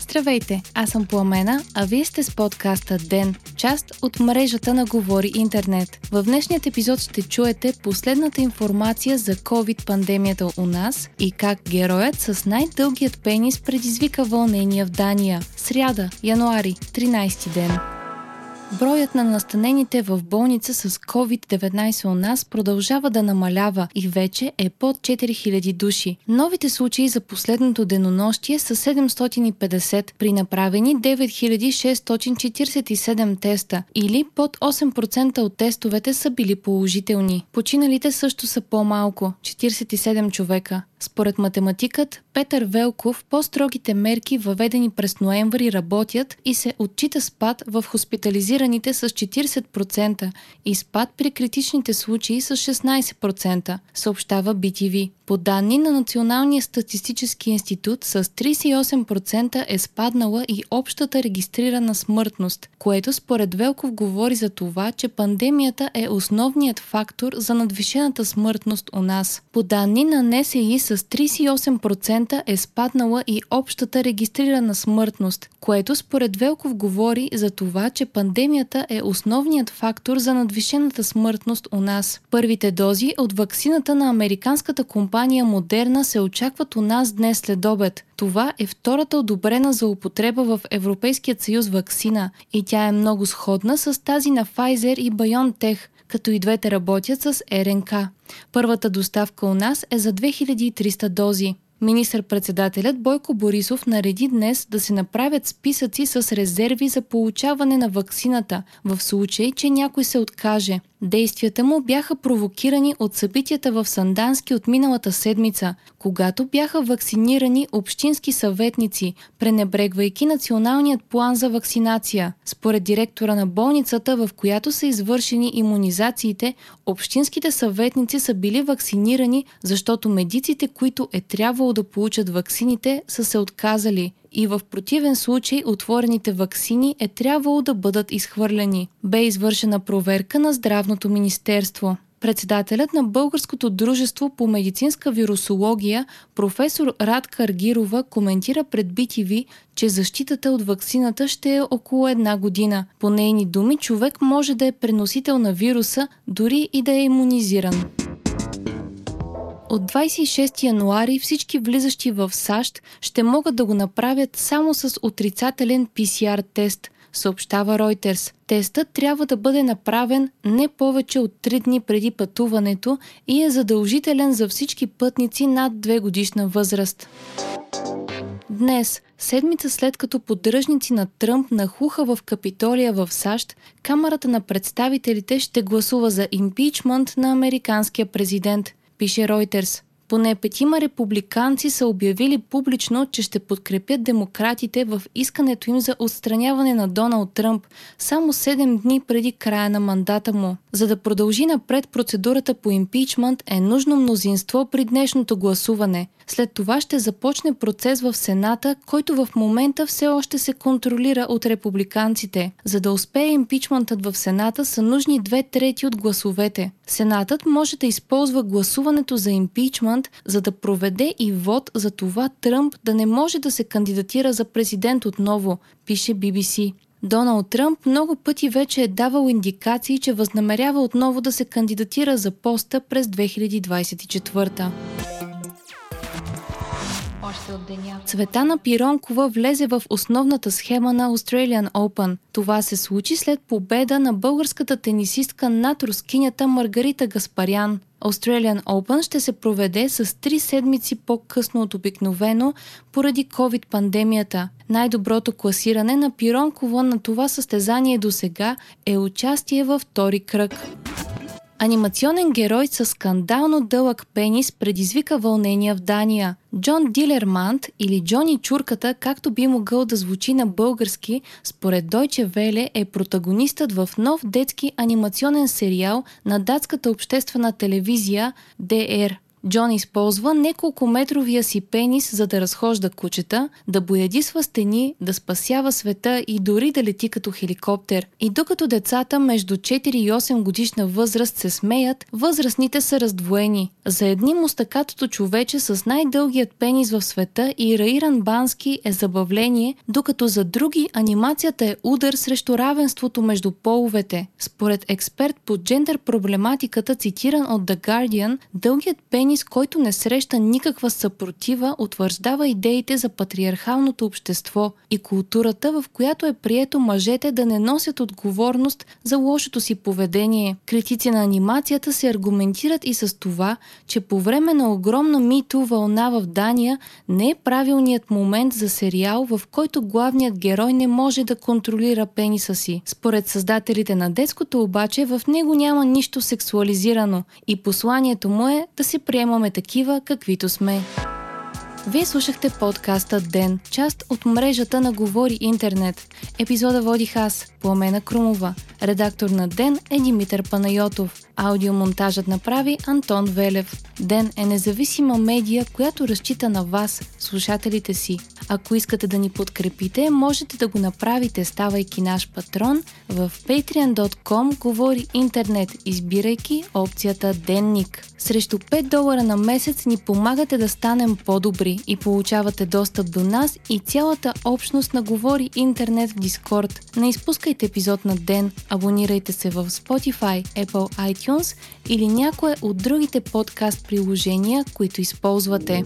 Здравейте, аз съм Пламена, а вие сте с подкаста ДЕН, част от мрежата на Говори Интернет. В днешният епизод ще чуете последната информация за COVID-пандемията у нас и как героят с най-дългият пенис предизвика вълнения в Дания. Сряда, януари, 13 ден. Броят на настанените в болница с COVID-19 у нас продължава да намалява и вече е под 4000 души. Новите случаи за последното денонощие са 750 при направени 9647 теста или под 8% от тестовете са били положителни. Починалите също са по-малко 47 човека. Според математикът Петър Велков, по-строгите мерки, въведени през ноември, работят и се отчита спад в хоспитализираните с 40% и спад при критичните случаи с 16%, съобщава BTV. По данни на Националния статистически институт с 38% е спаднала и общата регистрирана смъртност, което според Велков говори за това, че пандемията е основният фактор за надвишената смъртност у нас. По данни на НСИ с 38% е спаднала и общата регистрирана смъртност, което според Велков говори за това, че пандемията е основният фактор за надвишената смъртност у нас. Първите дози от ваксината на американската компания Модерна се очакват у нас днес след обед. Това е втората одобрена за употреба в Европейският съюз ваксина и тя е много сходна с тази на Pfizer и BioNTech – като и двете работят с РНК. Първата доставка у нас е за 2300 дози. Министър-председателят Бойко Борисов нареди днес да се направят списъци с резерви за получаване на ваксината, в случай, че някой се откаже. Действията му бяха провокирани от събитията в Сандански от миналата седмица, когато бяха вакцинирани общински съветници, пренебрегвайки националният план за вакцинация. Според директора на болницата, в която са извършени иммунизациите, общинските съветници са били вакцинирани, защото медиците, които е трябвало да получат ваксините, са се отказали и в противен случай отворените ваксини е трябвало да бъдат изхвърлени. Бе извършена проверка на Здравното министерство. Председателят на Българското дружество по медицинска вирусология, професор Радка Аргирова, коментира пред BTV, че защитата от ваксината ще е около една година. По нейни думи, човек може да е преносител на вируса, дори и да е иммунизиран. От 26 януари всички влизащи в САЩ ще могат да го направят само с отрицателен PCR тест, съобщава Reuters. Тестът трябва да бъде направен не повече от 3 дни преди пътуването и е задължителен за всички пътници над 2 годишна възраст. Днес, седмица след като поддръжници на Тръмп нахуха в Капитолия в САЩ, Камерата на представителите ще гласува за импичмент на американския президент пише Reuters. Поне петима републиканци са обявили публично, че ще подкрепят демократите в искането им за отстраняване на Доналд Тръмп само 7 дни преди края на мандата му. За да продължи напред процедурата по импичмент е нужно мнозинство при днешното гласуване. След това ще започне процес в Сената, който в момента все още се контролира от републиканците. За да успее импичментът в Сената са нужни две трети от гласовете. Сенатът може да използва гласуването за импичмент, за да проведе и вод за това Тръмп да не може да се кандидатира за президент отново, пише BBC. Доналд Тръмп много пъти вече е давал индикации, че възнамерява отново да се кандидатира за поста през 2024. Цветана Пиронкова влезе в основната схема на Australian Open. Това се случи след победа на българската тенисистка над рускинята Маргарита Гаспарян. Australian Open ще се проведе с три седмици по-късно от обикновено поради COVID-пандемията. Най-доброто класиране на Пиронкова на това състезание до сега е участие във втори кръг. Анимационен герой с скандално дълъг пенис предизвика вълнения в Дания. Джон Дилермант или Джони Чурката, както би могъл да звучи на български, според Deutsche Welle е протагонистът в нов детски анимационен сериал на датската обществена телевизия DR. Джон използва неколко метровия си пенис, за да разхожда кучета, да боядисва стени, да спасява света и дори да лети като хеликоптер. И докато децата между 4 и 8 годишна възраст се смеят, възрастните са раздвоени. За едни мустакатото човече с най-дългият пенис в света и Раиран Бански е забавление, докато за други анимацията е удар срещу равенството между половете. Според експерт по джендър проблематиката, цитиран от The Guardian, дългият пенис, който не среща никаква съпротива, утвърждава идеите за патриархалното общество и културата, в която е прието мъжете да не носят отговорност за лошото си поведение. Критици на анимацията се аргументират и с това, че по време на огромна мито вълна в Дания не е правилният момент за сериал, в който главният герой не може да контролира пениса си. Според създателите на детското обаче в него няма нищо сексуализирано и посланието му е да се приемаме такива каквито сме. Вие слушахте подкаста Ден, част от мрежата на Говори Интернет. Епизода водих аз, Пламена Крумова. Редактор на Ден е Димитър Панайотов. Аудиомонтажът направи Антон Велев. Ден е независима медия, която разчита на вас, слушателите си. Ако искате да ни подкрепите, можете да го направите, ставайки наш патрон в patreon.com говори интернет, избирайки опцията Денник. Срещу 5 долара на месец ни помагате да станем по-добри и получавате достъп до нас и цялата общност на Говори интернет в Дискорд. Не изпускайте епизод на ден, абонирайте се в Spotify, Apple iTunes или някое от другите подкаст приложения, които използвате.